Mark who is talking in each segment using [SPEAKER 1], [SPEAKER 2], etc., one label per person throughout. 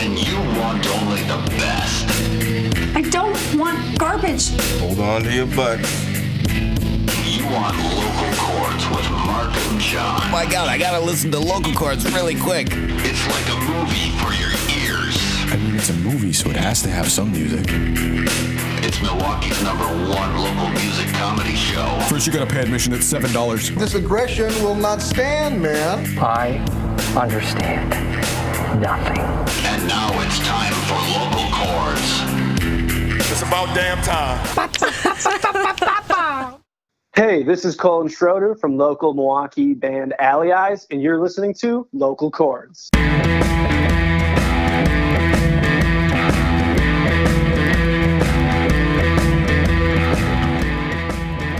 [SPEAKER 1] When you want only the best.
[SPEAKER 2] I don't want garbage.
[SPEAKER 3] Hold on to your butt.
[SPEAKER 1] You want local chords with Mark and John.
[SPEAKER 4] Oh my god, I gotta listen to local chords really quick.
[SPEAKER 1] It's like a movie for your ears.
[SPEAKER 5] I mean, it's a movie, so it has to have some music.
[SPEAKER 1] It's Milwaukee's number one local music comedy show.
[SPEAKER 5] First, you gotta pay admission at seven dollars.
[SPEAKER 6] This aggression will not stand, man.
[SPEAKER 7] I understand nothing.
[SPEAKER 1] And now it's time for local chords.
[SPEAKER 3] It's about damn time.
[SPEAKER 8] Hey, this is Colin Schroeder from local Milwaukee band Alley Eyes, and you're listening to Local Chords.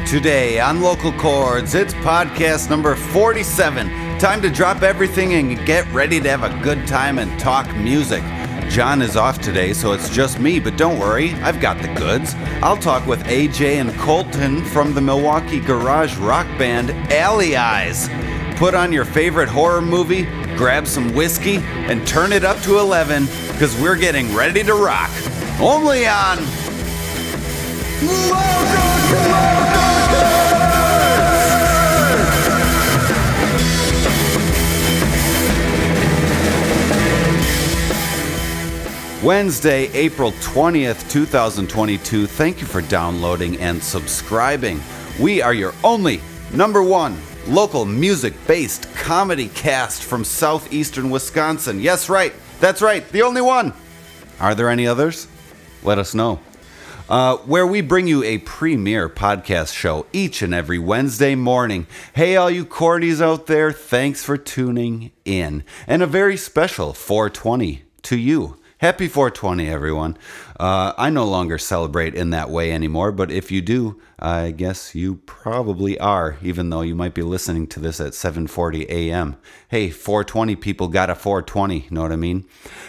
[SPEAKER 4] Today on Local Chords, it's podcast number 47. Time to drop everything and get ready to have a good time and talk music. John is off today, so it's just me, but don't worry, I've got the goods. I'll talk with AJ and Colton from the Milwaukee garage rock band Alley Eyes. Put on your favorite horror movie, grab some whiskey, and turn it up to 11, because we're getting ready to rock. Only on Wednesday, April 20th, 2022. Thank you for downloading and subscribing. We are your only number one local music based comedy cast from southeastern Wisconsin. Yes, right. That's right. The only one. Are there any others? Let us know. Uh, where we bring you a premiere podcast show each and every Wednesday morning. Hey, all you cornies out there, thanks for tuning in. And a very special 420 to you. Happy 420, everyone. Uh, I no longer celebrate in that way anymore, but if you do, I guess you probably are, even though you might be listening to this at 7:40 a.m. Hey, 420 people got a 420, know what I mean?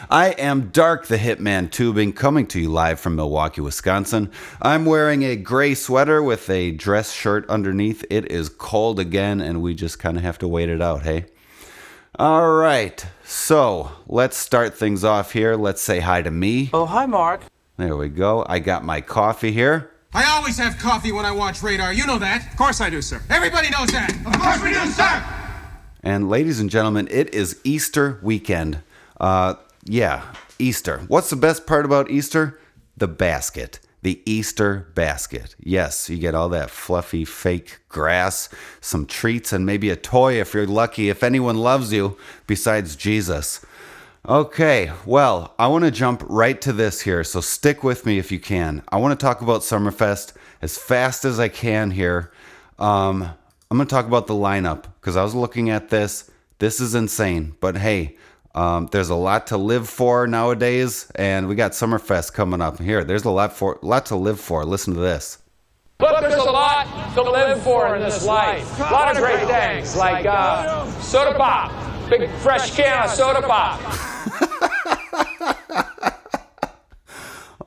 [SPEAKER 4] I am Dark the Hitman Tubing, coming to you live from Milwaukee, Wisconsin. I'm wearing a gray sweater with a dress shirt underneath. It is cold again, and we just kind of have to wait it out, hey? All right, so let's start things off here. Let's say hi to me.
[SPEAKER 7] Oh, hi, Mark.
[SPEAKER 4] There we go. I got my coffee here.
[SPEAKER 9] I always have coffee when I watch Radar. You know that.
[SPEAKER 3] Of course I do, sir.
[SPEAKER 9] Everybody knows that. Of course we do, sir.
[SPEAKER 4] And ladies and gentlemen, it is Easter weekend. Uh, yeah, Easter. What's the best part about Easter? The basket. The Easter basket. Yes, you get all that fluffy fake grass, some treats, and maybe a toy if you're lucky, if anyone loves you besides Jesus. Okay, well, I want to jump right to this here, so stick with me if you can. I want to talk about Summerfest as fast as I can here. Um, I'm going to talk about the lineup because I was looking at this. This is insane, but hey, um, there's a lot to live for nowadays, and we got Summerfest coming up. Here, there's a lot for lot to live for. Listen to this.
[SPEAKER 10] Look, there's a lot to live for in this life. A lot of great things, like uh, soda pop, big fresh can of soda pop.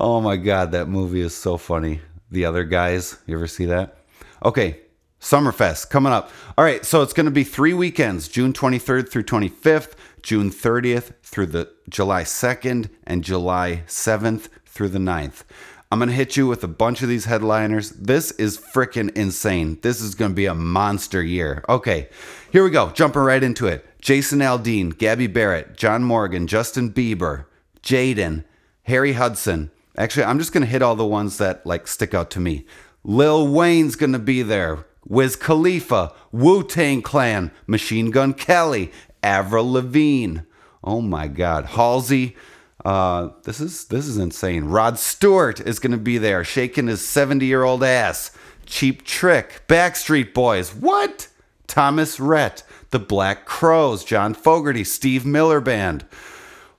[SPEAKER 4] Oh my god, that movie is so funny. The other guys, you ever see that? Okay, Summerfest coming up. All right, so it's going to be three weekends June 23rd through 25th, June 30th through the July 2nd, and July 7th through the 9th. I'm going to hit you with a bunch of these headliners. This is freaking insane. This is going to be a monster year. Okay, here we go. Jumping right into it. Jason Aldean, Gabby Barrett, John Morgan, Justin Bieber, Jaden, Harry Hudson. Actually, I'm just going to hit all the ones that like stick out to me. Lil Wayne's going to be there. Wiz Khalifa, Wu Tang Clan, Machine Gun Kelly, Avril Lavigne. Oh my God, Halsey. Uh, this is this is insane. Rod Stewart is going to be there, shaking his 70 year old ass. Cheap Trick, Backstreet Boys. What? Thomas Rhett, The Black Crowes, John Fogerty, Steve Miller Band.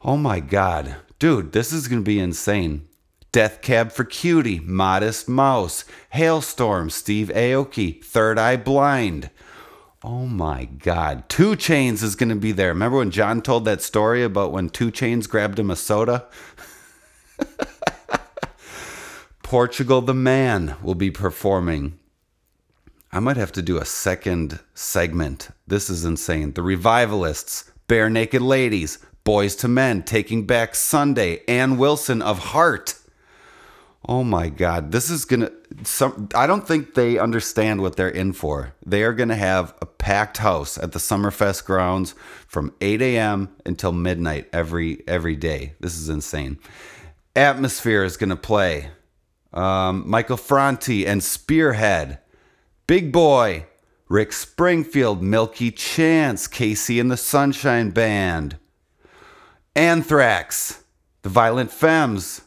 [SPEAKER 4] Oh my God, dude, this is going to be insane. Death Cab for Cutie, Modest Mouse, Halestorm, Steve Aoki, Third Eye Blind. Oh my God. 2 Chainz is going to be there. Remember when John told that story about when 2 Chainz grabbed him a soda? Portugal the Man will be performing. I might have to do a second segment. This is insane. The Revivalists, Barenaked Ladies, Boyz II Men, Taking Back Sunday, Ann Wilson of Heart. Oh my God, this is gonna. Some I don't think they understand what they're in for. They are gonna have a packed house at the Summerfest grounds from 8 a.m. until midnight every every day. This is insane. Atmosphere is gonna play. Um, Michael Franti and Spearhead, Big Boi, Rick Springfield, Milky Chance, KC and the Sunshine Band, Anthrax, The Violent Femmes,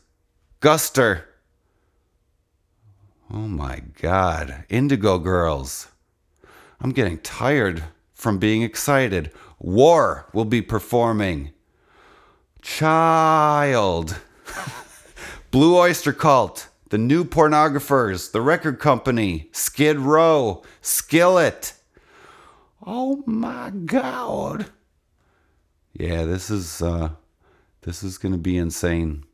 [SPEAKER 4] Guster. Oh my God. Indigo Girls. I'm getting tired from being excited. War will be performing. Child. Blue Oyster Cult. The New Pornographers. The Record Company. Skid Row. Skillet. Oh my God. Yeah, this is uh this is going to be insane.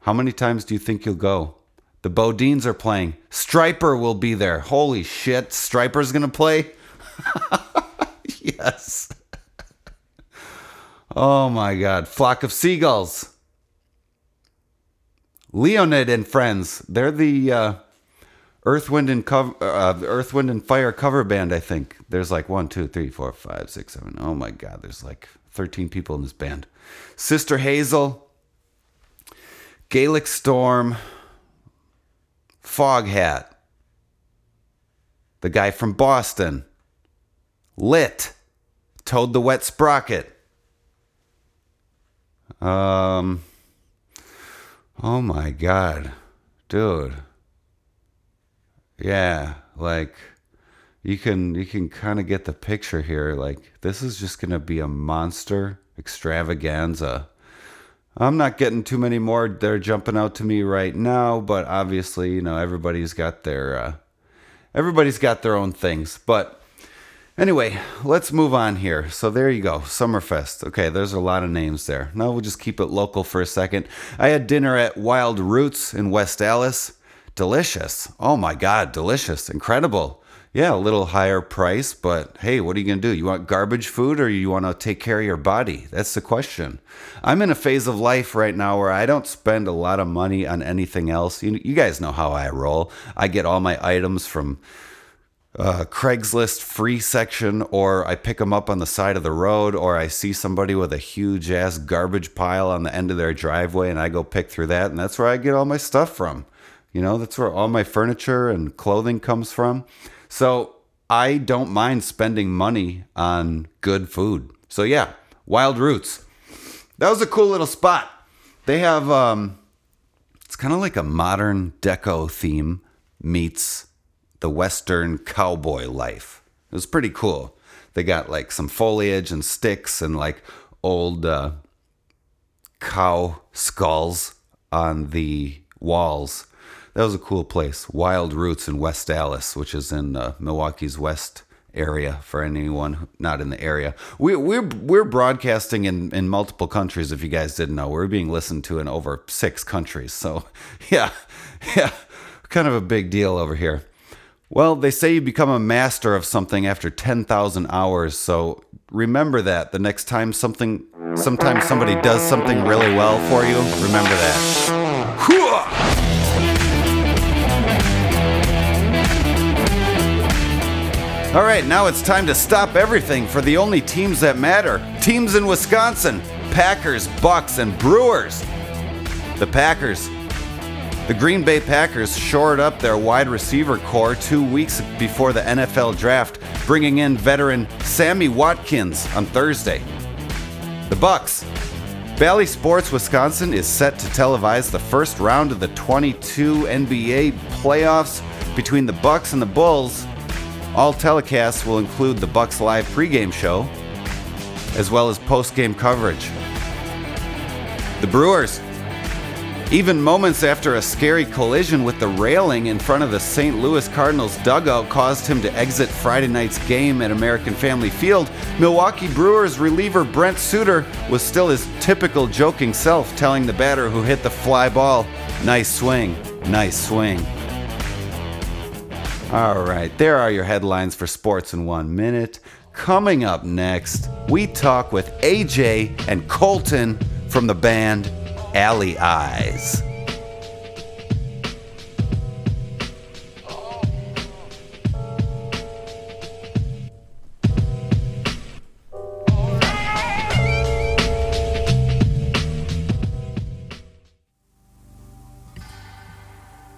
[SPEAKER 4] How many times do you think you'll go? The BoDeans are playing. Stryper will be there. Holy shit, Stryper's to play? yes. oh my god, Flock of Seagulls. Leonid and Friends. They're the uh, Earth, Wind, and cover, uh, Earth, Wind, and Fire cover band. I think there's like one, two, three, four, five, six, seven. Oh my God, there's like 13 people in this band. Sister Hazel, Gaelic Storm, Foghat, the guy from Boston, Lit, Toad the Wet Sprocket. Um. Oh my god, dude. Yeah, like you can you can kind of get the picture here. Like this is just gonna be a monster extravaganza. I'm not getting too many more. They're jumping out to me right now, but obviously, you know, everybody's got their uh, everybody's got their own things. But anyway, let's move on here. So there you go, Summerfest. Okay, there's a lot of names there. Now we'll just keep it local for a second. I had dinner at Wild Roots in West Allis. Delicious. Oh my God, delicious. Incredible. Yeah, a little higher price, but hey, what are you going to do? You want garbage food or you want to take care of your body? That's the question. I'm in a phase of life right now where I don't spend a lot of money on anything else. You, you guys know how I roll. I get all my items from uh, Craigslist free section, or I pick them up on the side of the road, or I see somebody with a huge ass garbage pile on the end of their driveway and I go pick through that, and that's where I get all my stuff from. You know, that's where all my furniture and clothing comes from. So I don't mind spending money on good food. So yeah, Wild Roots. That was a cool little spot. They have um it's kind of like a modern deco theme meets the western cowboy life. It was pretty cool. They got like some foliage and sticks and like old uh, cow skulls on the walls that was a cool place. Wild Roots in West Allis, which is in uh, Milwaukee's west area for anyone not in the area. We, we're we're broadcasting in, in multiple countries. If you guys didn't know, we're being listened to in over six countries. So yeah, yeah, kind of a big deal over here. Well, they say you become a master of something after ten thousand hours. So remember that the next time something, sometimes somebody does something really well for you. Remember that. All right, now it's time to stop everything for the only teams that matter. Teams in Wisconsin Packers, Bucks, and Brewers. The Packers. The Green Bay Packers shored up their wide receiver corps two weeks before the NFL draft, bringing in veteran Sammy Watkins on Thursday. The Bucks. Bally Sports Wisconsin is set to televise the first round of the 22 NBA playoffs between the Bucks and the Bulls all telecasts will include the Bucks Live pregame show, as well as postgame coverage. The Brewers. Even moments after a scary collision with the railing in front of the St. Louis Cardinals dugout caused him to exit Friday night's game at American Family Field, Milwaukee Brewers reliever Brent Suter was still his typical joking self, telling the batter who hit the fly ball, Nice swing, nice swing. All right, there are your headlines for sports in one minute. Coming up next, we talk with AJ and Colton from the band Alley Eyes.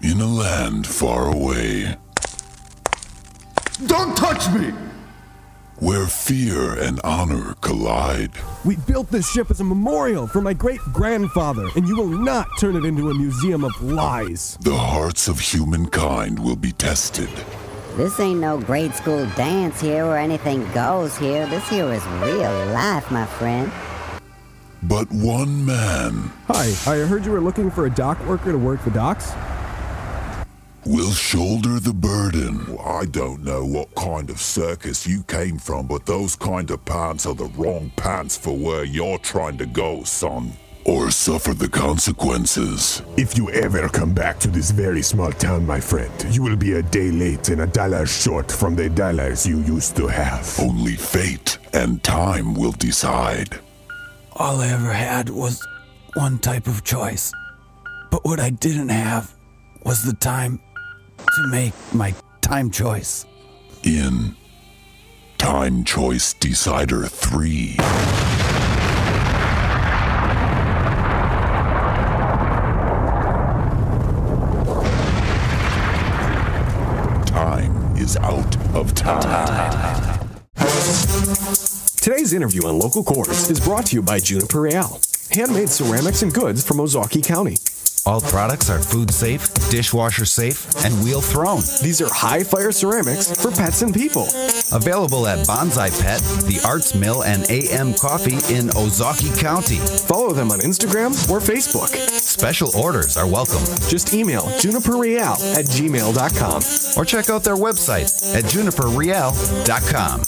[SPEAKER 11] In a land far away,
[SPEAKER 6] Don't touch me!
[SPEAKER 11] where fear and honor collide,
[SPEAKER 12] We built this ship as a memorial for my great grandfather, and you will not turn it into a museum of lies.
[SPEAKER 11] the hearts of humankind will be tested.
[SPEAKER 13] This ain't no grade school dance here where anything goes here. This here is real life, my friend.
[SPEAKER 11] But one man
[SPEAKER 12] Hi, I heard you were looking for a dock worker to work the docks.
[SPEAKER 11] Will shoulder the burden. I don't know what kind of circus you came from, but those kind of pants are the wrong pants for where you're trying to go, son. Or suffer the consequences.
[SPEAKER 14] If you ever come back to this very small town, my friend, you will be a day late and a dollar short from the dollars you used to have.
[SPEAKER 11] Only fate and time will decide.
[SPEAKER 15] All I ever had was one type of choice. But what I didn't have was the time to make my time choice.
[SPEAKER 11] In Time Choice Decider 3. Time is out of time.
[SPEAKER 16] Today's interview on Local Chords is brought to you by Juniper Real, handmade ceramics and goods from Ozaukee County.
[SPEAKER 17] All products are food safe, dishwasher safe, and wheel thrown.
[SPEAKER 16] These are high fire ceramics for pets and people.
[SPEAKER 17] Available at Bonsai Pet, The Arts Mill, and AM Coffee in Ozaukee County.
[SPEAKER 16] Follow them on Instagram or Facebook.
[SPEAKER 17] Special orders are welcome.
[SPEAKER 16] Just email juniperreal at gmail.com.
[SPEAKER 17] Or check out their website at juniperreal.com.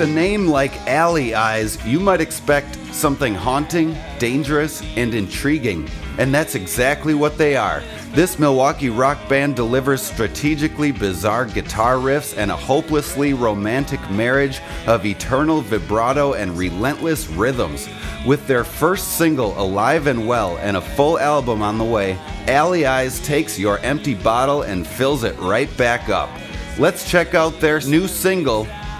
[SPEAKER 4] With a name like Alley Eyes, you might expect something haunting, dangerous, and intriguing. And that's exactly what they are. This Milwaukee rock band delivers strategically bizarre guitar riffs and a hopelessly romantic marriage of eternal vibrato and relentless rhythms. With their first single, Alive and Well, and a full album on the way, Alley Eyes takes your empty bottle and fills it right back up. Let's check out their new single,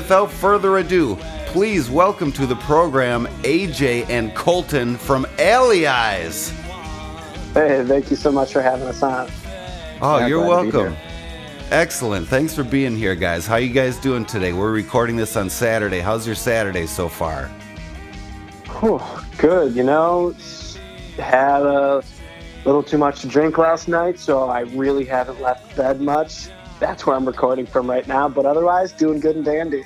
[SPEAKER 4] without further ado, please welcome to the program AJ and Colton from Alley Eyes.
[SPEAKER 8] Hey, thank you so much for having us on.
[SPEAKER 4] Oh,
[SPEAKER 8] Yeah,
[SPEAKER 4] you're
[SPEAKER 8] glad to be
[SPEAKER 4] welcome. Excellent. Thanks for being here, guys. How are you guys doing today? We're recording this on Saturday. How's your Saturday so far?
[SPEAKER 8] Whew, good, you know, had a little too much to drink last night, so I really haven't left bed much. That's where I'm recording from right now, but otherwise, doing good and dandy.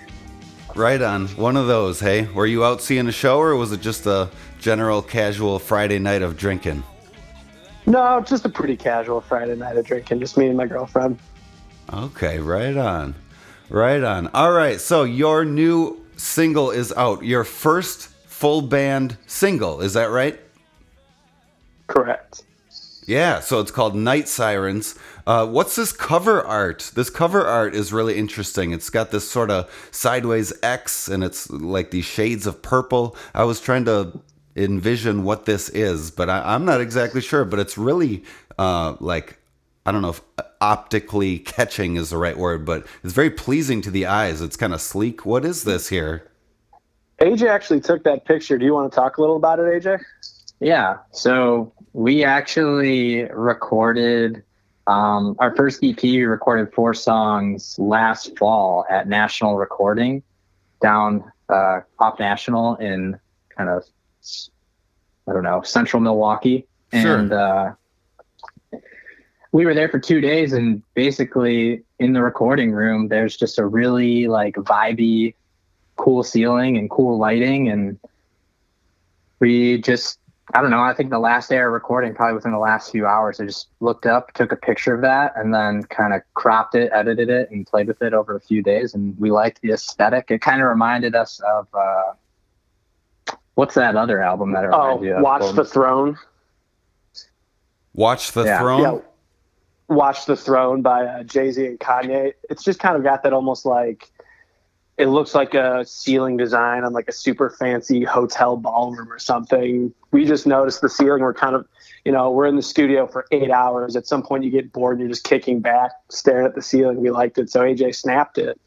[SPEAKER 4] Right on. One of those, hey? Were you out seeing a show or was it just a general casual Friday night of drinking?
[SPEAKER 8] No, just a pretty casual Friday night of drinking, just me and my girlfriend.
[SPEAKER 4] Okay, right on. Right on. All right, so your new single is out. Your first full band single, is that right?
[SPEAKER 8] Correct.
[SPEAKER 4] Yeah, so it's called Night Sirens. Uh, what's this cover art? This cover art is really interesting. It's got this sort of sideways X and it's like these shades of purple. I was trying to envision what this is, but I, I'm not exactly sure. But it's really uh, like I don't know if optically catching is the right word, but it's very pleasing to the eyes. It's kind of sleek. What is this here?
[SPEAKER 8] AJ actually took that picture. Do you want to talk a little about it, AJ?
[SPEAKER 18] Yeah. So we actually recorded um, our first EP. We recorded four songs last fall at National Recording down uh, off National in kind of I don't know central Milwaukee,
[SPEAKER 4] Sure.
[SPEAKER 18] and uh, we were there for two days. And basically, in the recording room, there's just a really like vibey, cool ceiling and cool lighting, and we just I don't know. I think the last day of recording, probably within the last few hours, I just looked up, took a picture of that, and then kind of cropped it, edited it, and played with it over a few days. And we liked the aesthetic. It kind of reminded us of uh, what's that other album that it
[SPEAKER 8] Oh,
[SPEAKER 18] reminds you of?
[SPEAKER 8] Watch
[SPEAKER 18] Golden-
[SPEAKER 8] the Throne.
[SPEAKER 4] Watch the
[SPEAKER 18] Yeah.
[SPEAKER 4] throne.
[SPEAKER 8] Yeah. Watch the Throne by uh, Jay Z and Kanye. It's just kind of got that almost like it looks like a ceiling design on like a super fancy hotel ballroom or something. We just noticed the ceiling. We're kind of, you know, we're in the studio for eight hours. At some point, you get bored and you're just kicking back, staring at the ceiling. We liked it, so AJ snapped it.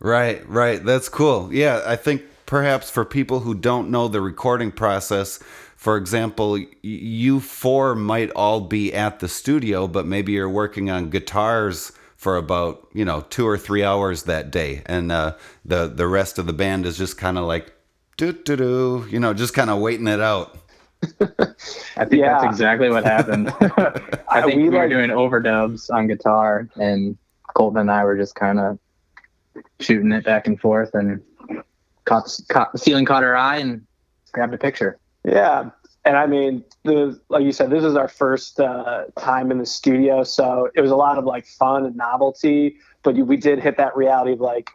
[SPEAKER 4] Right, right. That's cool. Yeah, I think perhaps for people who don't know the recording process, for example, you four might all be at the studio, but maybe you're working on guitars for about you know two or three hours that day, and uh, the the rest of the band is just kind of like do do do, you know, just kind of waiting it out.
[SPEAKER 18] I think
[SPEAKER 8] Yeah.
[SPEAKER 18] that's exactly what happened. I think
[SPEAKER 8] we
[SPEAKER 18] we, were
[SPEAKER 8] like-
[SPEAKER 18] doing overdubs on guitar, and Colton and I were just kind of shooting it back and forth, and caught, caught the ceiling caught our eye and grabbed a picture.
[SPEAKER 8] Yeah, and I mean, the like you said, this is our first uh, time in the studio, so it was a lot of like fun and novelty. But we did hit that reality of like,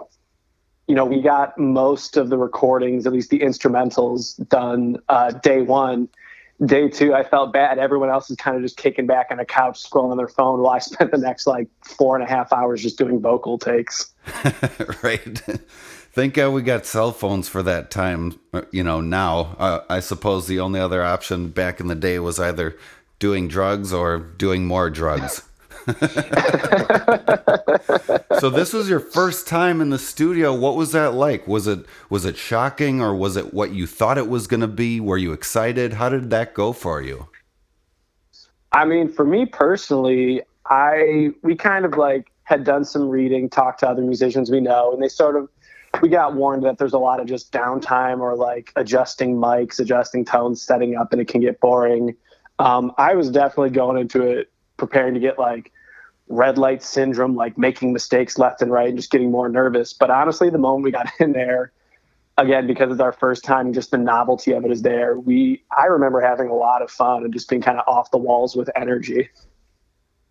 [SPEAKER 8] you know, we got most of the recordings, at least the instrumentals, done uh, day one. Day two, I felt bad. Everyone else is kind of just kicking back on a couch, scrolling on their phone, while I spent the next like four and a half hours just doing vocal takes.
[SPEAKER 4] right. Thank God we got cell phones for that time. uh, You know, now uh, I suppose the only other option back in the day was either doing drugs or doing more drugs. so this was your first time in the studio. What was that like? Was it was it shocking or was it what you thought it was going to be? Were you excited? How did that go for you?
[SPEAKER 8] I mean, for me personally, I we kind of like had done some reading, talked to other musicians we know, and they sort of we got warned that there's a lot of just downtime or like adjusting mics, adjusting tones, setting up, and it can get boring. Um, I was definitely going into it preparing to get like red light syndrome, like making mistakes left and right and just getting more nervous. But honestly, the moment we got in there, again, because it's our first time, just the novelty of it is there. We I remember having a lot of fun and just being kind of off the walls with energy.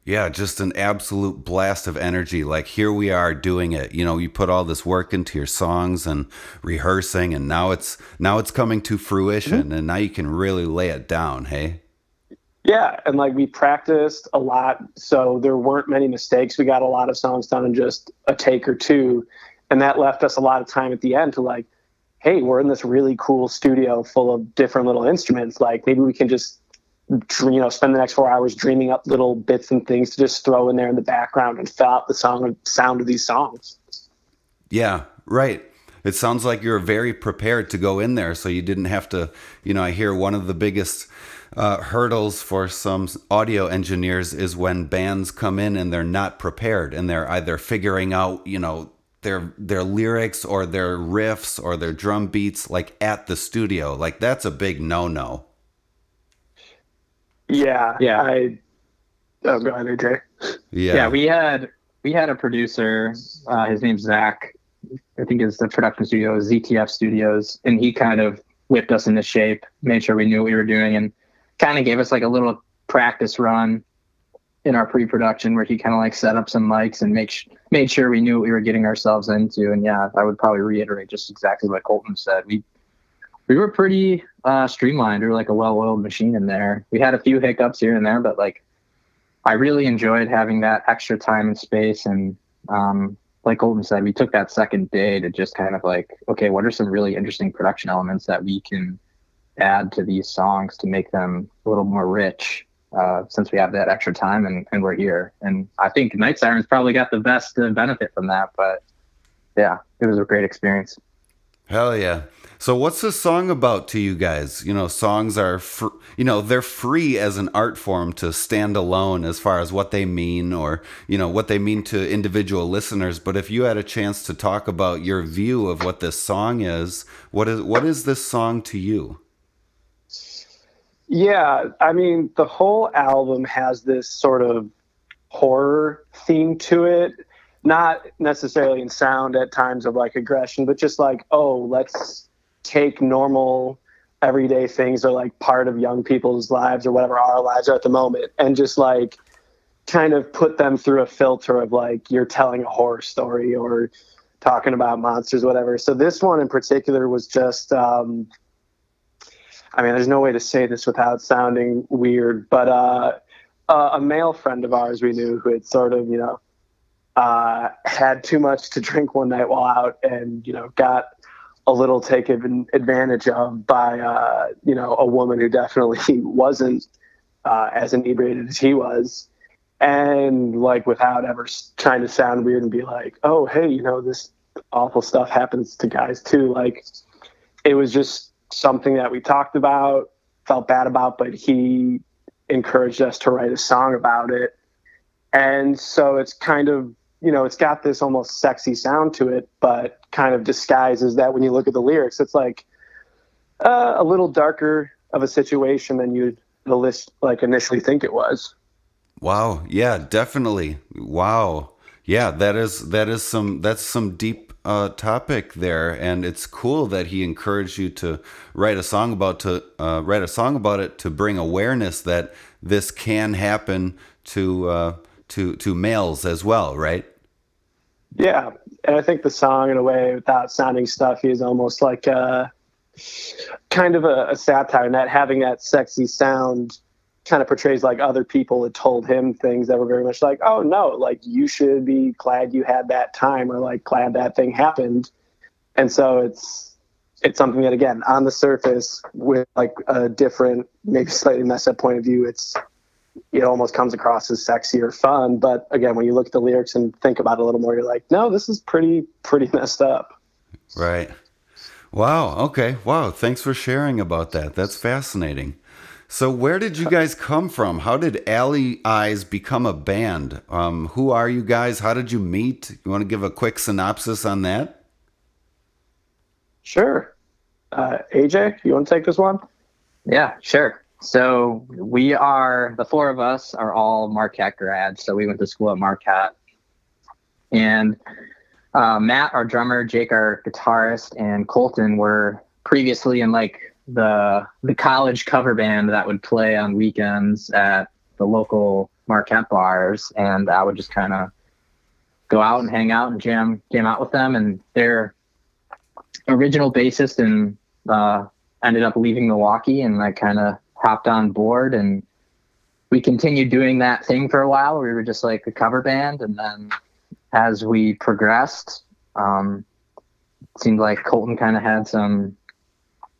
[SPEAKER 4] Yeah, just an absolute blast of energy. Like here we are doing it. You know, you put all this work into your songs and rehearsing and now it's now it's coming to fruition mm-hmm. and now you can really lay it down, hey?
[SPEAKER 8] Yeah, and like we practiced a lot, so there weren't many mistakes. We got a lot of songs done in just a take or two, and that left us a lot of time at the end to like, hey, we're in this really cool studio full of different little instruments. Like maybe we can just you know spend the next four hours dreaming up little bits and things to just throw in there in the background and fill out the song sound of these songs.
[SPEAKER 4] Yeah, right. It sounds like you're very prepared to go in there so you didn't have to, you know, I hear one of the biggest uh, hurdles for some audio engineers is when bands come in and they're not prepared and they're either figuring out, you know, their their lyrics or their riffs or their drum beats like at the studio. Like that's a big no-no.
[SPEAKER 8] Yeah,
[SPEAKER 18] Yeah.
[SPEAKER 8] I. Oh, go ahead, AJ.
[SPEAKER 4] Yeah.
[SPEAKER 18] yeah, we had we had a producer. Uh, his name's Zach. I think it's the production studio, ZTF Studios, and he kind of whipped us into shape, made sure we knew what we were doing, and kind of gave us like a little practice run in our pre-production where he kind of like set up some mics and make sh- made sure we knew what we were getting ourselves into. And yeah, I would probably reiterate just exactly what Colton said. We we were pretty uh, streamlined. We were like a well-oiled machine in there. We had a few hiccups here and there, but like I really enjoyed having that extra time and space. And um, like Colton said, we took that second day to just kind of like, okay, what are some really interesting production elements that we can add to these songs to make them a little more rich? uh, since we have that extra time and, and we're here. And I think Night Sirens probably got the best uh, benefit from that. But yeah, it was a great experience.
[SPEAKER 4] Hell yeah. So what's this song about to you guys? You know, songs are fr- you know, they're free as an art form to stand alone as far as what they mean or, you know, what they mean to individual listeners, but if you had a chance to talk about your view of what this song is, what is what is this song to you?
[SPEAKER 8] Yeah, I mean, the whole album has this sort of horror theme to it. Not necessarily in sound at times of like aggression, but just like, oh, let's take normal everyday things that are like part of young people's lives or whatever our lives are at the moment and just like kind of put them through a filter of like you're telling a horror story or talking about monsters whatever. So this one in particular was just um i mean there's no way to say this without sounding weird but uh a male friend of ours we knew who had sort of you know uh had too much to drink one night while out and you know got a little taken advantage of by uh, you know a woman who definitely wasn't uh, as inebriated as he was, and like without ever trying to sound weird and be like, oh hey, you know this awful stuff happens to guys too. Like it was just something that we talked about, felt bad about, but he encouraged us to write a song about it, and so it's kind of you know, it's got this almost sexy sound to it, but kind of disguises that when you look at the lyrics. It's like uh, a little darker of a situation than you'd the list like initially think it was.
[SPEAKER 4] Wow. Yeah, definitely. Wow. Yeah, that is that is some that's some deep uh, topic there, and it's cool that he encouraged you to write a song about to uh, write a song about it to bring awareness that this can happen to uh, to to males as well, right?
[SPEAKER 8] Yeah, and I think the song, in a way, without sounding stuffy, is almost like a kind of a, a satire. And that having that sexy sound kind of portrays like other people had told him things that were very much like, oh no, like you should be glad you had that time, or like glad that thing happened. And so it's it's something that again, on the surface, with like a different, maybe slightly messed up point of view, it's it almost comes across as sexy or fun. But again, when you look at the lyrics and think about it a little more, you're like, no, this is pretty, pretty messed up.
[SPEAKER 4] Right. Wow. Okay. Wow. Thanks for sharing about that. That's fascinating. So, where did you guys come from? How did Alley Eyes become a band? Um, who are you guys? How did you meet? You want to give a quick synopsis on that?
[SPEAKER 8] Sure. Uh, AJ, you want to take this one?
[SPEAKER 18] Yeah, sure. So we are the four of us are all Marquette grads. So we went to school at Marquette, and uh, Matt, our drummer, Jake, our guitarist, and Colton were previously in like the the college cover band that would play on weekends at the local Marquette bars, and I would just kind of go out and hang out and jam jam out with them. And their original bassist and uh, ended up leaving Milwaukee, and I kind of hopped on board and we continued doing that thing for a while. We were just like a cover band, and then as we progressed, um, it seemed like Colton kind of had some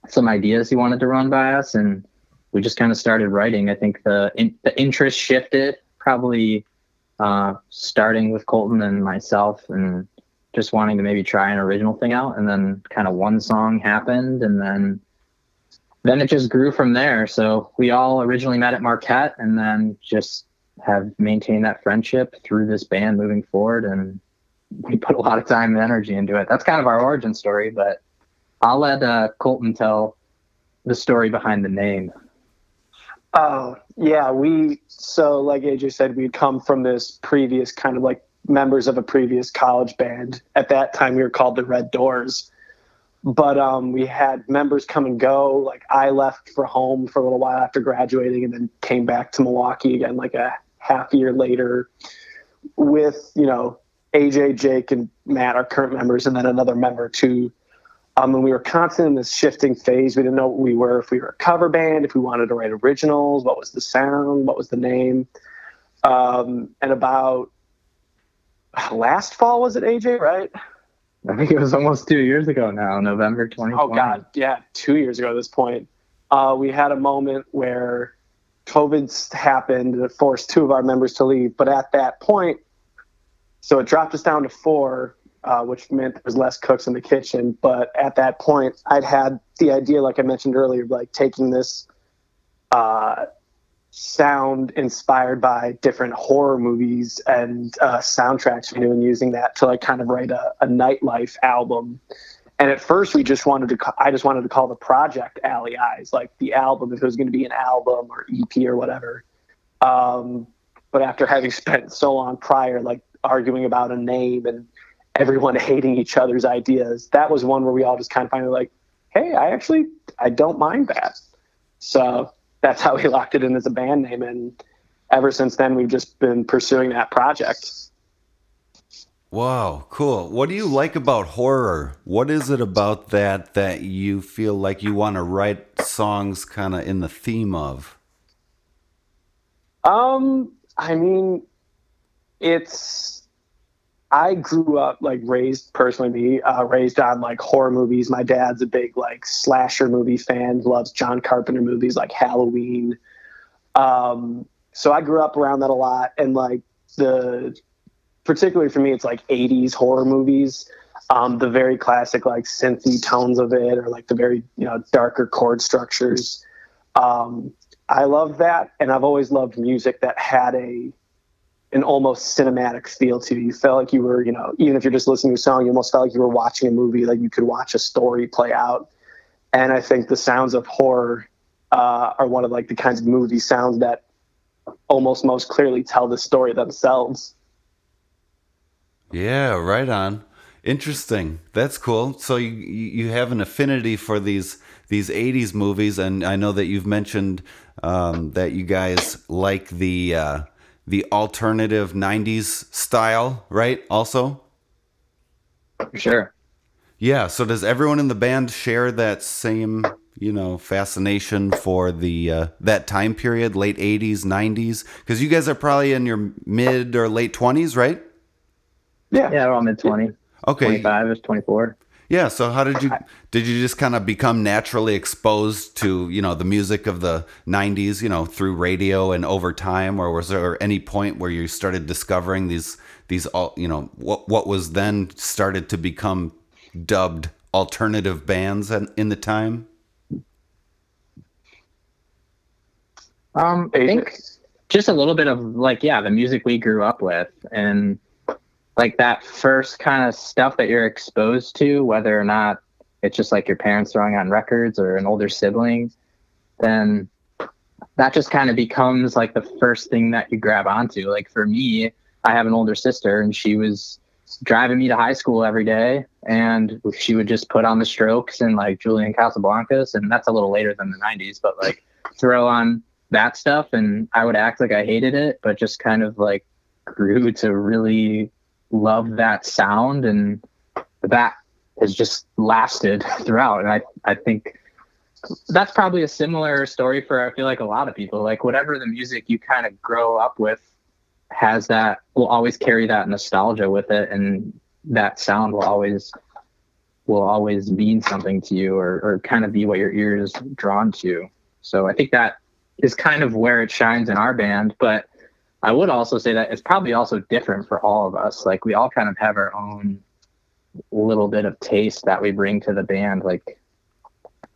[SPEAKER 18] some ideas he wanted to run by us, and we just kind of started writing. I think the in, the interest shifted, probably uh, starting with Colton and myself, and just wanting to maybe try an original thing out, and then kind of one song happened, and then then it just grew from there. So we all originally met at Marquette and then just have maintained that friendship through this band moving forward. And we put a lot of time and energy into it. That's kind of our origin story, but I'll let uh, Colton tell the story behind the name.
[SPEAKER 8] Oh, yeah. We, so like AJ said, we'd come from this previous kind of like members of a previous college band. At that time, we were called the Red Doors but um, we had members come and go. Like I left for home for a little while after graduating, and then came back to Milwaukee again, like a half year later, with you know AJ, Jake, and Matt, our current members, and then another member too. Um, and we were constantly in this shifting phase. We didn't know what we were, if we were a cover band, if we wanted to write originals, what was the sound, what was the name. Um, and about last fall was it AJ, right?
[SPEAKER 18] I think it was almost two years ago now, November 2020.
[SPEAKER 8] Oh God, yeah, two years ago at this point. Uh, we had a moment where COVID happened that forced two of our members to leave. But at that point, so it dropped us down to four, uh, which meant there was less cooks in the kitchen. But at that point, I'd had the idea, like I mentioned earlier, like taking this uh, sound inspired by different horror movies and uh, soundtracks we knew and using that to like kind of write a, a nightlife album. And at first, we just wanted to. I just wanted to call the project Alley Eyes, like the album, if it was going to be an album or EP or whatever. Um, but after having spent so long prior, like arguing about a name and everyone hating each other's ideas, that was one where we all just kind of finally like, hey, I actually I don't mind that. So that's how we locked it in as a band name, and ever since then, we've just been pursuing that project.
[SPEAKER 4] Wow, cool. What do you like about horror? What is it about that that you feel like you want to write songs kind of in the theme of?
[SPEAKER 8] Um, I mean, it's. I grew up like raised personally, me uh, raised on like horror movies. My dad's a big like slasher movie fan. Loves John Carpenter movies like Halloween. Um, so I grew up around that a lot, and like the, particularly for me, it's like '80s horror movies. Um, the very classic like synthy tones of it, or like the very you know darker chord structures. Um, I love that, and I've always loved music that had a an almost cinematic feel to it. You felt like you were, you know, even if you're just listening to a song, you almost felt like you were watching a movie, like you could watch a story play out. And I think the sounds of horror uh, are one of like the kinds of movie sounds that almost most clearly tell the story themselves.
[SPEAKER 4] Yeah, right on. Interesting. That's cool. So you you you have an affinity for these these '80s movies, and I know that you've mentioned um, that you guys like the uh, the alternative '90s style, right? Also,
[SPEAKER 18] Sure.
[SPEAKER 4] yeah. So does everyone in the band share that same you know fascination for the uh, that time period, late '80s, '90s? Because you guys are probably in your mid or late 20s, right?
[SPEAKER 8] Yeah.
[SPEAKER 18] Yeah, around mid 20s.
[SPEAKER 4] Okay.
[SPEAKER 18] 25 is 24.
[SPEAKER 4] Yeah. So how did you did you just kind of become naturally exposed to you know the music of the '90s, you know, through radio and over time, or was there any point where you started discovering these these all you know what what was then started to become dubbed alternative bands in, in the time?
[SPEAKER 18] Um, I think just a little bit of like, yeah, the music we grew up with and like that first kind of stuff that you're exposed to, whether or not it's just like your parents throwing on records or an older sibling, then that just kind of becomes like the first thing that you grab onto. Like for me, I have an older sister and she was driving me to high school every day and she would just put on the strokes and like Julian Casablancas and that's a little later than the 90s but like throw on that stuff and I would act like I hated it but just kind of like grew to really love that sound and that has just lasted throughout. And I I think that's probably a similar story for I feel like a lot of people. Like whatever the music you kind of grow up with has that will always carry that nostalgia with it and that sound will always will always mean something to you or, or kind of be what your ear is drawn to. So i think that is kind of where it shines in our band but i would also say that it's probably also different for all of us like we all kind of have our own little bit of taste that we bring to the band like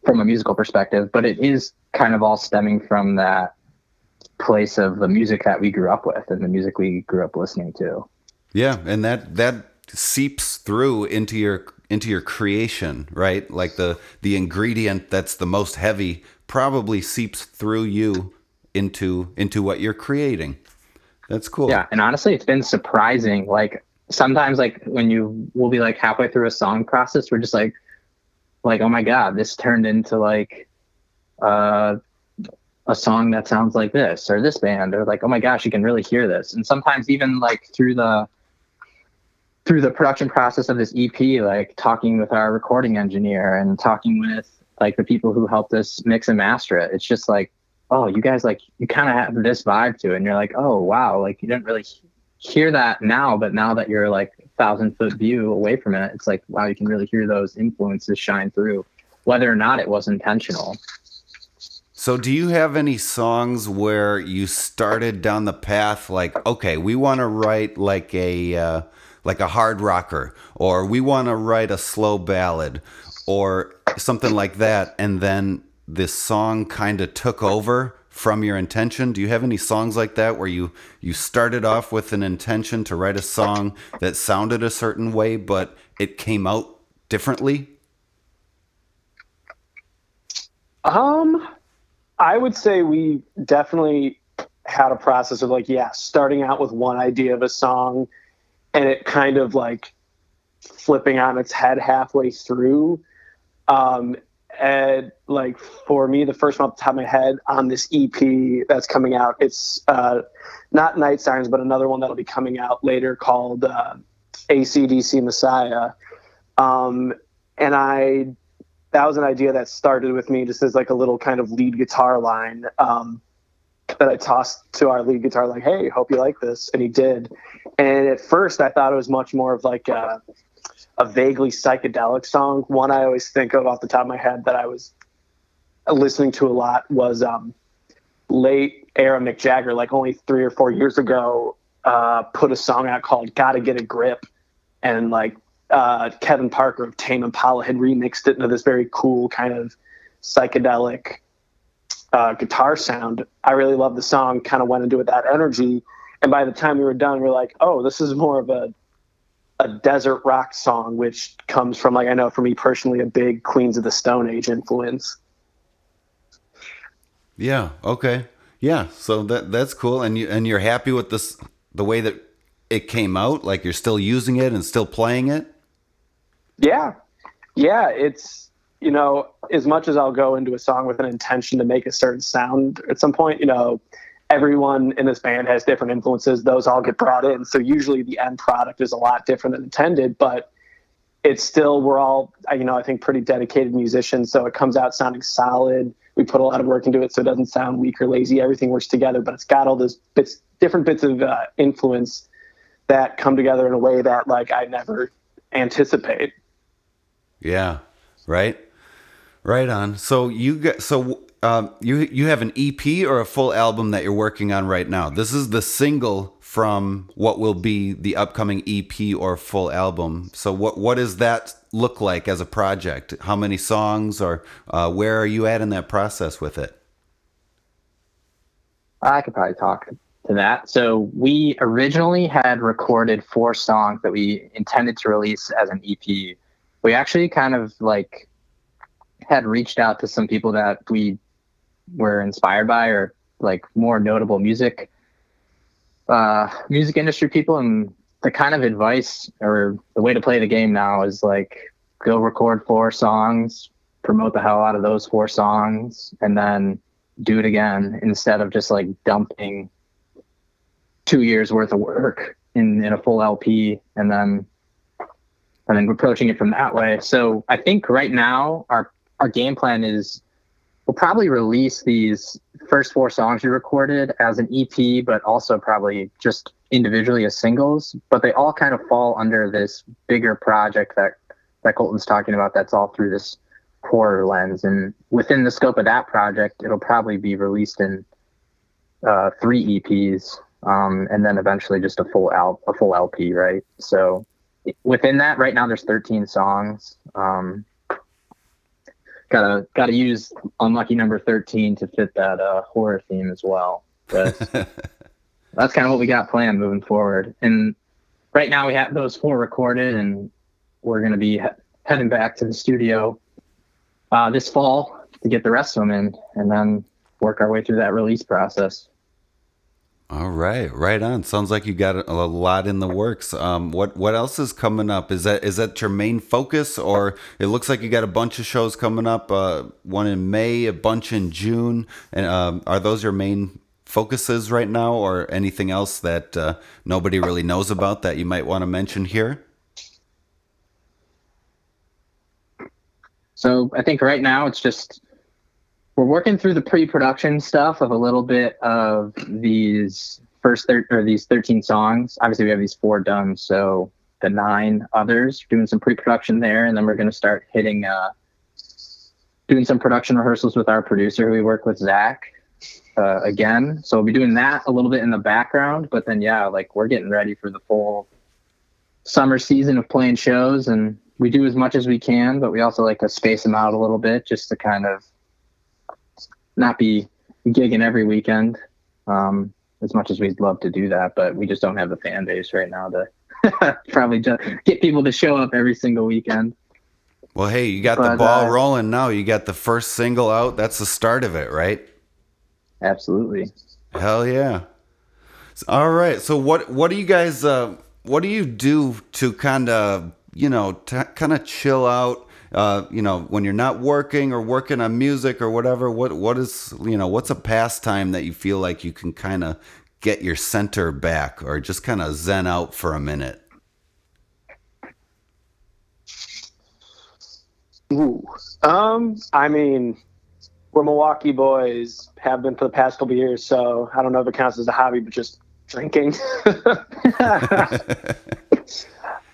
[SPEAKER 18] from a musical perspective but it is kind of all stemming from that place of the music that we grew up with and the music we grew up listening to.
[SPEAKER 4] Yeah, and that that seeps through into your into your creation, right? Like the the ingredient that's the most heavy probably seeps through you into into what you're creating. That's cool.
[SPEAKER 18] Yeah, and honestly, it's been surprising. Like sometimes, like when you will be like halfway through a song process, we're just like, like, oh my god, this turned into like, uh, a song that sounds like this or this band or like oh my gosh you can really hear this and sometimes even like through the through the production process of this ep like talking with our recording engineer and talking with like the people who helped us mix and master it it's just like oh you guys like you kind of have this vibe to it. And you're like oh wow like you didn't really hear that now but now that you're like a thousand foot view away from it it's like wow you can really hear those influences shine through whether or not it was intentional.
[SPEAKER 4] So, do you have any songs where you started down the path like, okay, we want to write like a uh, like a hard rocker, or we want to write a slow ballad, or something like that, and then this song kind of took over from your intention? Do you have any songs like that where you you started off with an intention to write a song that sounded a certain way, but it came out differently?
[SPEAKER 8] Um, I would say we definitely had a process of like, yeah, starting out with one idea of a song and it kind of like flipping on its head halfway through. Um, and like for me, the first one off the top of my head on this EP that's coming out, it's uh, not Night Sirens, but another one that'll be coming out later called uh, ACDC Messiah. Um, and I that was an idea that started with me just as like a little kind of lead guitar line um, that I tossed to our lead guitar, like, "Hey, hope you like this," and he did. And at first, I thought it was much more of like a, a vaguely psychedelic song. One I always think of off the top of my head that I was listening to a lot was um, late era Mick Jagger, like only three or four years ago, uh, put a song out called "Gotta Get a Grip," and like uh, Kevin Parker of Tame Impala had remixed it into this very cool kind of psychedelic uh, guitar sound. I really loved the song, kind of went into it that energy. And by the time we were done, we are like, oh, this is more of a a desert rock song, which comes from like I know for me personally a big Queens of the Stone Age influence.
[SPEAKER 4] Yeah. Okay. Yeah. So that that's cool, and you and you're happy with this the way that it came out. Like you're still using it and still playing it.
[SPEAKER 8] Yeah. Yeah. It's, you know, as much as I'll go into a song with an intention to make a certain sound at some point, you know, everyone in this band has different influences. Those all get brought in. So usually the end product is a lot different than intended, but it's still, we're all, you know, I think pretty dedicated musicians. So it comes out sounding solid. We put a lot of work into it so it doesn't sound weak or lazy. Everything works together, but it's got all those bits, different bits of uh, influence that come together in a way that like I never anticipate.
[SPEAKER 4] Yeah. Right. Right on. So you get so um, you you have an EP or a full album that you're working on right now. This is the single from what will be the upcoming EP or full album. So what what does that look like as a project? How many songs or uh, where are you at in that process with it?
[SPEAKER 18] I could probably talk to that. So we originally had recorded four songs that we intended to release as an EP we actually kind of like had reached out to some people that we were inspired by or like more notable music uh music industry people and the kind of advice or the way to play the game now is like go record four songs promote the hell out of those four songs and then do it again instead of just like dumping two years worth of work in in a full lp and then and then approaching it from that way. So I think right now our our game plan is we'll probably release these first four songs we recorded as an EP, but also probably just individually as singles. But they all kind of fall under this bigger project that that Colton's talking about. That's all through this horror lens, and within the scope of that project, it'll probably be released in uh, three EPs, um, and then eventually just a full al- a full LP, right? So within that right now there's 13 songs um gotta gotta use unlucky number 13 to fit that uh horror theme as well. But that's kind of what we got planned moving forward. And right now we have those four recorded and we're going to be he- heading back to the studio uh this fall to get the rest of them in and then work our way through that release process
[SPEAKER 4] all right, right on. Sounds like you got a lot in the works. Um, what what else is coming up? Is that is that your main focus, or it looks like you got a bunch of shows coming up? Uh, one in May, a bunch in June, and um, are those your main focuses right now, or anything else that uh, nobody really knows about that you might want to mention here?
[SPEAKER 18] So I think right now it's just we're working through the pre-production stuff of a little bit of these first thir- or these 13 songs. Obviously, we have these four done, so the nine others doing some pre-production there, and then we're going to start hitting uh, doing some production rehearsals with our producer who we work with, Zach, uh, again. So we'll be doing that a little bit in the background. But then, yeah, like we're getting ready for the full summer season of playing shows. And we do as much as we can, but we also like to space them out a little bit just to kind of not be gigging every weekend. Um, as much as we'd love to do that, but we just don't have the fan base right now to probably just get people to show up every single weekend.
[SPEAKER 4] Well, hey, you got the ball
[SPEAKER 18] uh,
[SPEAKER 4] rolling now. You got the first single out. That's the start of it, right?
[SPEAKER 18] Absolutely.
[SPEAKER 4] Hell yeah. All right. So what what do you guys uh what do you do to kind of, you know, t- kind of chill out uh, you know, when you're not working or working on music or whatever, what what is, you know, what's a pastime that you feel like you can kind of get your center back or just kind of zen out for a minute?
[SPEAKER 8] Ooh. Um, I mean, we're Milwaukee boys, have been for the past couple years, so I don't know if it counts as a hobby, but just drinking.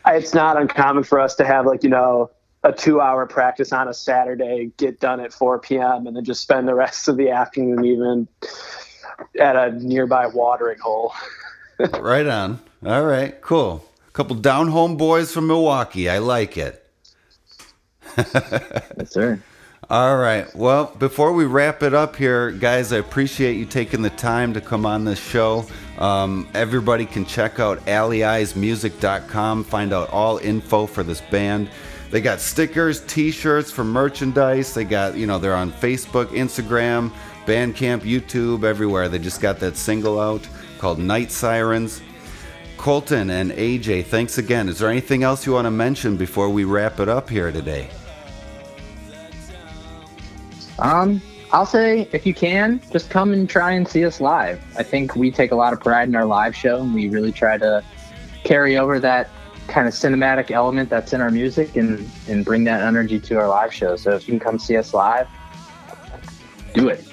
[SPEAKER 8] it's not uncommon for us to have like, you know, a two hour practice on a Saturday, get done at 4 p.m., and then just spend the rest of the afternoon even at a nearby watering hole.
[SPEAKER 4] right on. All right, cool. A couple down home boys from Milwaukee. I like it.
[SPEAKER 18] yes, sir.
[SPEAKER 4] All right. Well, before we wrap it up here, guys, I appreciate you taking the time to come on this show. Um, everybody can check out alleyeyesmusic.com, find out all info for this band. They got stickers, t-shirts for merchandise. They got, you know, they're on Facebook, Instagram, Bandcamp, YouTube, everywhere. They just got that single out called Night Sirens. Colton and AJ, thanks again. Is there anything else you want to mention before we wrap it up here today?
[SPEAKER 18] Um, I'll say if you can, just come and try and see us live. I think we take a lot of pride in our live show, and we really try to carry over that kind of cinematic element that's in our music and and bring that energy to our live show. So if you can come see us live, do it.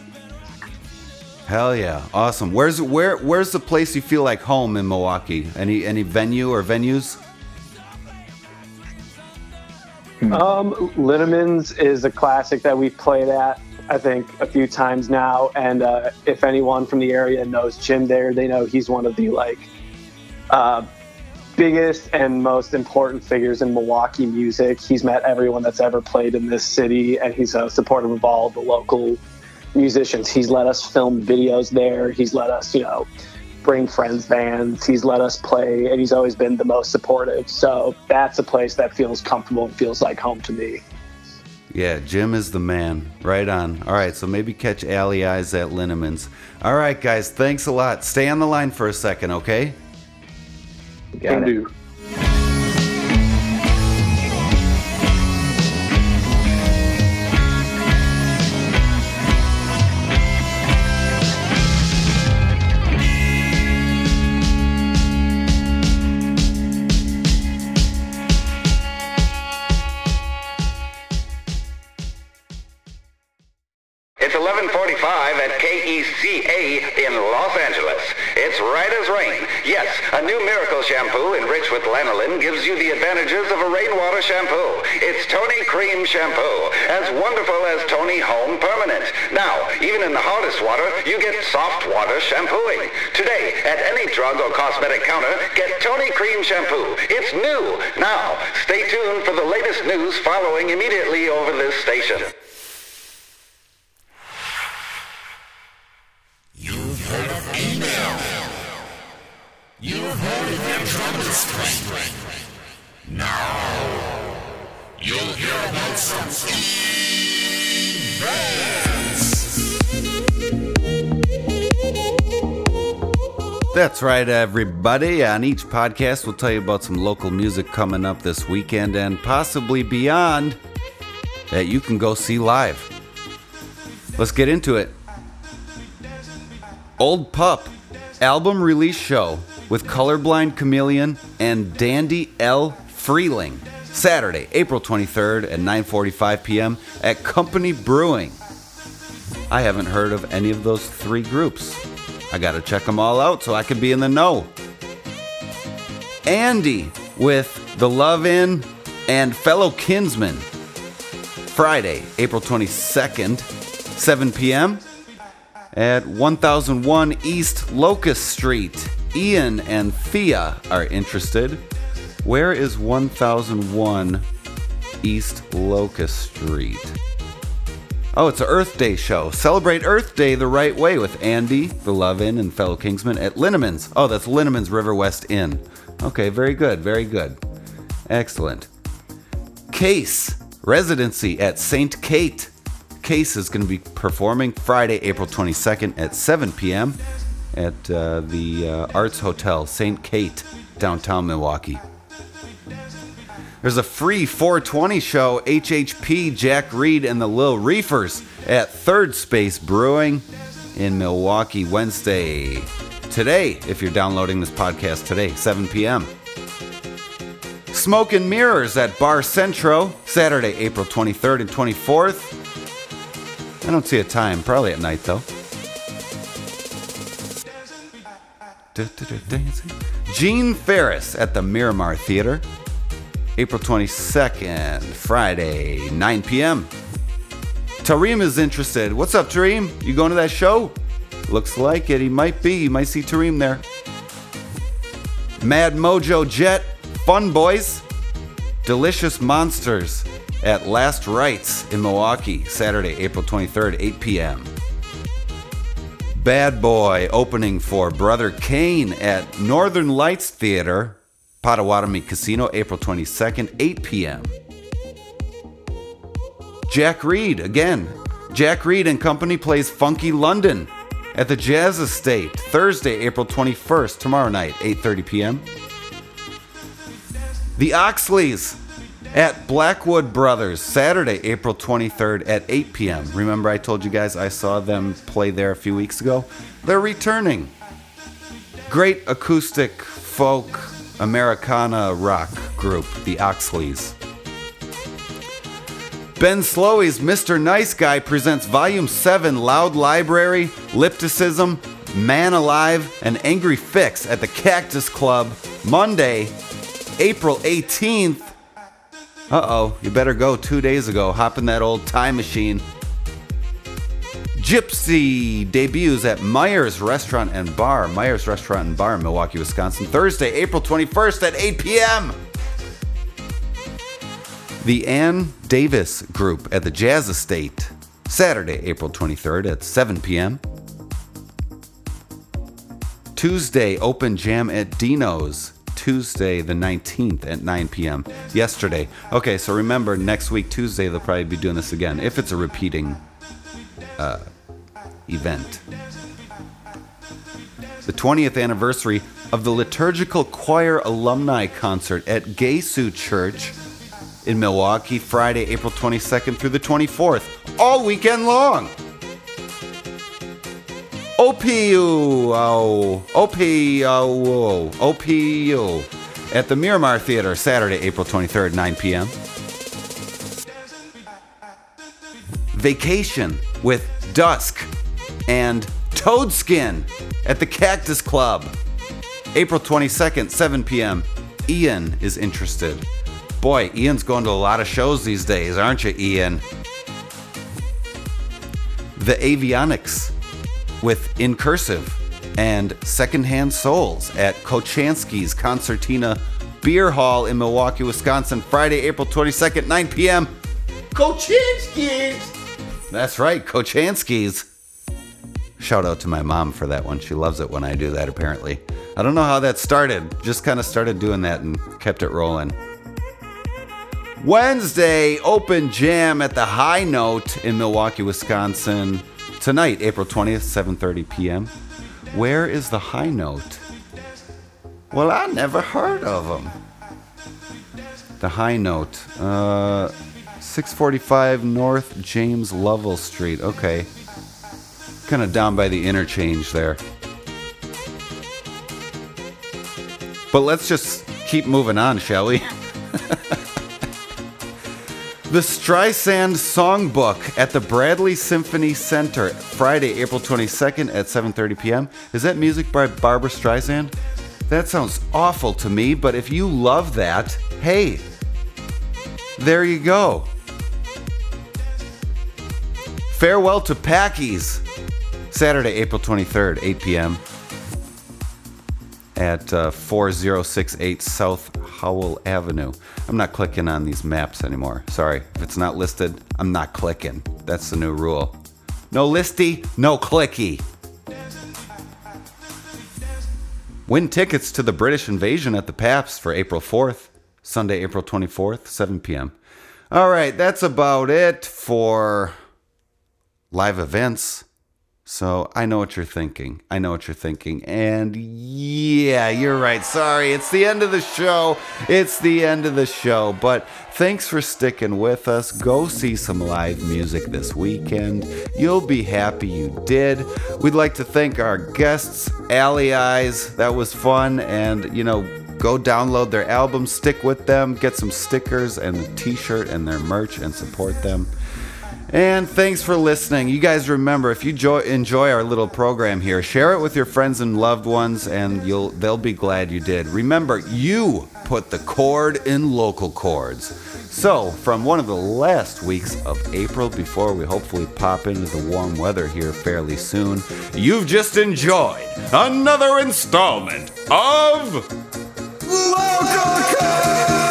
[SPEAKER 4] Hell yeah, awesome. Where's where where's the place you feel like home in Milwaukee? Any any venue or venues?
[SPEAKER 8] Um, Linneman's is a classic that we've played at, I think, a few times now. And uh, if anyone from the area knows Jim there, they know he's one of the like uh, biggest and most important figures in Milwaukee music. He's met everyone that's ever played in this city, and he's uh, supportive of all the local musicians. He's let us film videos there. He's let us, you know, bring friends bands. He's let us play, and he's always been the most supportive. So that's a place that feels comfortable and feels like home to me.
[SPEAKER 4] Yeah, Jim is the man. Right on. All right, so maybe catch Alley Eyes at Linneman's. All right, guys, thanks a lot. Stay on the line for a second, okay?
[SPEAKER 18] Got it.
[SPEAKER 19] It's 1145 at KECA in Los Angeles. It's right as rain. Yes, a new miracle shampoo enriched with lanolin gives you the advantages of a rainwater shampoo. It's Toni Cream Shampoo, as wonderful as Toni Home Permanent. Now, even in the hardest water, you get soft water shampooing. Today, at any drug or cosmetic counter, get Toni Cream Shampoo. It's new. Now, stay tuned for the latest news following immediately over this station.
[SPEAKER 1] Now, you'll hear about some
[SPEAKER 4] That's right, everybody. On each podcast, we'll tell you about some local music coming up this weekend and possibly beyond that you can go see live. Let's get into it. Old Pup album release show with Colorblind Chameleon and Dandy L. Freeling. Saturday, April 23rd at 9:45 p.m. at Company Brewing. I haven't heard of any of those three groups. I got to check them all out so I can be in the know. Andy with The Love In and Fellow Kinsman Friday, April 22nd, 7 p.m. at 1001 East Locust Street. Ian and Thea are interested. Where is 1001 East Locust Street? Oh, it's an Earth Day show. Celebrate Earth Day the right way with Andy, the Love Inn, and fellow Kingsman at Linneman's. Oh, that's Linneman's River West Inn. Okay, very good, very good. Excellent. Case residency at St. Kate. Case is going to be performing Friday, April 22nd at 7 p.m. at uh, the uh, Arts Hotel, St. Kate, downtown Milwaukee. There's a free 420 show, HHP, Jack Reed, and the Lil Reefers at Third Space Brewing in Milwaukee Wednesday. Today, if you're downloading this podcast today, 7 p.m. Smoke and Mirrors at Bar Centro, Saturday, April 23rd and 24th. I don't see a time, probably at night though. Gene Ferris at the Miramar Theater, April 22nd, Friday, 9 p.m. Tareem is interested. What's up, Tareem? You going to that show? Looks like it. He might be. You might see Tareem there. Mad Mojo Jet, Fun Boys, Delicious Monsters at Last Rites in Milwaukee, Saturday, April 23rd, 8 p.m. Bad Boy opening for Brother Cane at Northern Lights Theater, Potawatomi Casino, April 22nd, 8 p.m. Jack Reed, again. Jack Reed and Company plays Funky London at the Jazz Estate, Thursday, April 21st, tomorrow night, 8.30 p.m. The Oxleys at Blackwood Brothers, Saturday, April 23rd at 8 p.m. Remember, I told you guys I saw them play there a few weeks ago? They're returning. Great acoustic folk Americana rock group, the Oxleys. Ben Slowey's Mr. Nice Guy presents Volume 7 Loud Library, Lipticism, Man Alive, and Angry Fix at the Cactus Club Monday, April 18th. Uh oh, you better go two days ago. Hop in that old time machine. Gypsy debuts at Myers Restaurant and Bar, Myers Restaurant and Bar in Milwaukee, Wisconsin, Thursday, April 21st at 8 p.m. The Ann Davis Group at the Jazz Estate, Saturday, April 23rd at 7 p.m. Tuesday, Open Jam at Dino's, Tuesday the 19th at 9 p.m. Yesterday. Okay, so remember, next week, Tuesday, they'll probably be doing this again, if it's a repeating uh, event. The 20th anniversary of the Liturgical Choir Alumni Concert at Gesu Church in Milwaukee, Friday, April 22nd through the 24th, all weekend long. OPU, oh, OPU, OPU at the Miramar Theater, Saturday, April 23rd, 9 p.m. Vacation with Dusk and Toadskin at the Cactus Club, April 22nd, 7 p.m. Ian is interested. Boy, Ian's going to a lot of shows these days, aren't you, Ian? The Avionics with Incursive and Secondhand Souls at Kochansky's Concertina Beer Hall in Milwaukee, Wisconsin, Friday, April 22nd, 9 p.m. Kochansky's! That's right, Kochansky's. Shout out to my mom for that one. She loves it when I do that, apparently. I don't know how that started. Just kind of started doing that and kept it rolling. Wednesday, open jam at the High Note in Milwaukee, Wisconsin. Tonight, April 20th, 7:30 p.m. Where is the High Note? Well, I never heard of them. The High Note, uh, 645 North James Lovell Street. Okay, kind of down by the interchange there. But let's just keep moving on, shall we? The Streisand Songbook at the Bradley Symphony Center, Friday, April 22nd at 7:30 p.m. Is that music by Barbra Streisand? That sounds awful to me, but if you love that, hey, there you go. Farewell to Packies, Saturday, April 23rd, 8 p.m. at uh, 4068 South Howell Avenue. I'm not clicking on these maps anymore. Sorry. If it's not listed, I'm not clicking. That's the new rule. No listy, no clicky. Win tickets to the British invasion at the Paps for April 4th, Sunday, April 24th, 7 p.m. All right, that's about it for live events. So I know what you're thinking. I know what you're thinking. And yeah, you're right. Sorry, it's the end of the show. It's the end of the show. But thanks for sticking with us. Go see some live music this weekend. You'll be happy you did. We'd like to thank our guests, Alley Eyes. That was fun. And, you know, go download their album, stick with them, get some stickers and a t shirt and their merch and support them. And thanks for listening. You guys remember if you jo- enjoy our little program here, share it with your friends and loved ones and you'll they'll be glad you did. Remember, you put the chord in local chords. So, from one of the last weeks of April before we hopefully pop into the warm weather here fairly soon, you've just enjoyed another installment of Local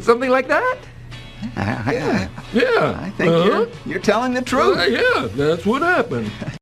[SPEAKER 20] Something like that?
[SPEAKER 21] I, I,
[SPEAKER 20] Yeah.
[SPEAKER 21] I think
[SPEAKER 20] Uh-huh.
[SPEAKER 21] you're, you're telling the truth.
[SPEAKER 20] Uh, yeah, that's what happened.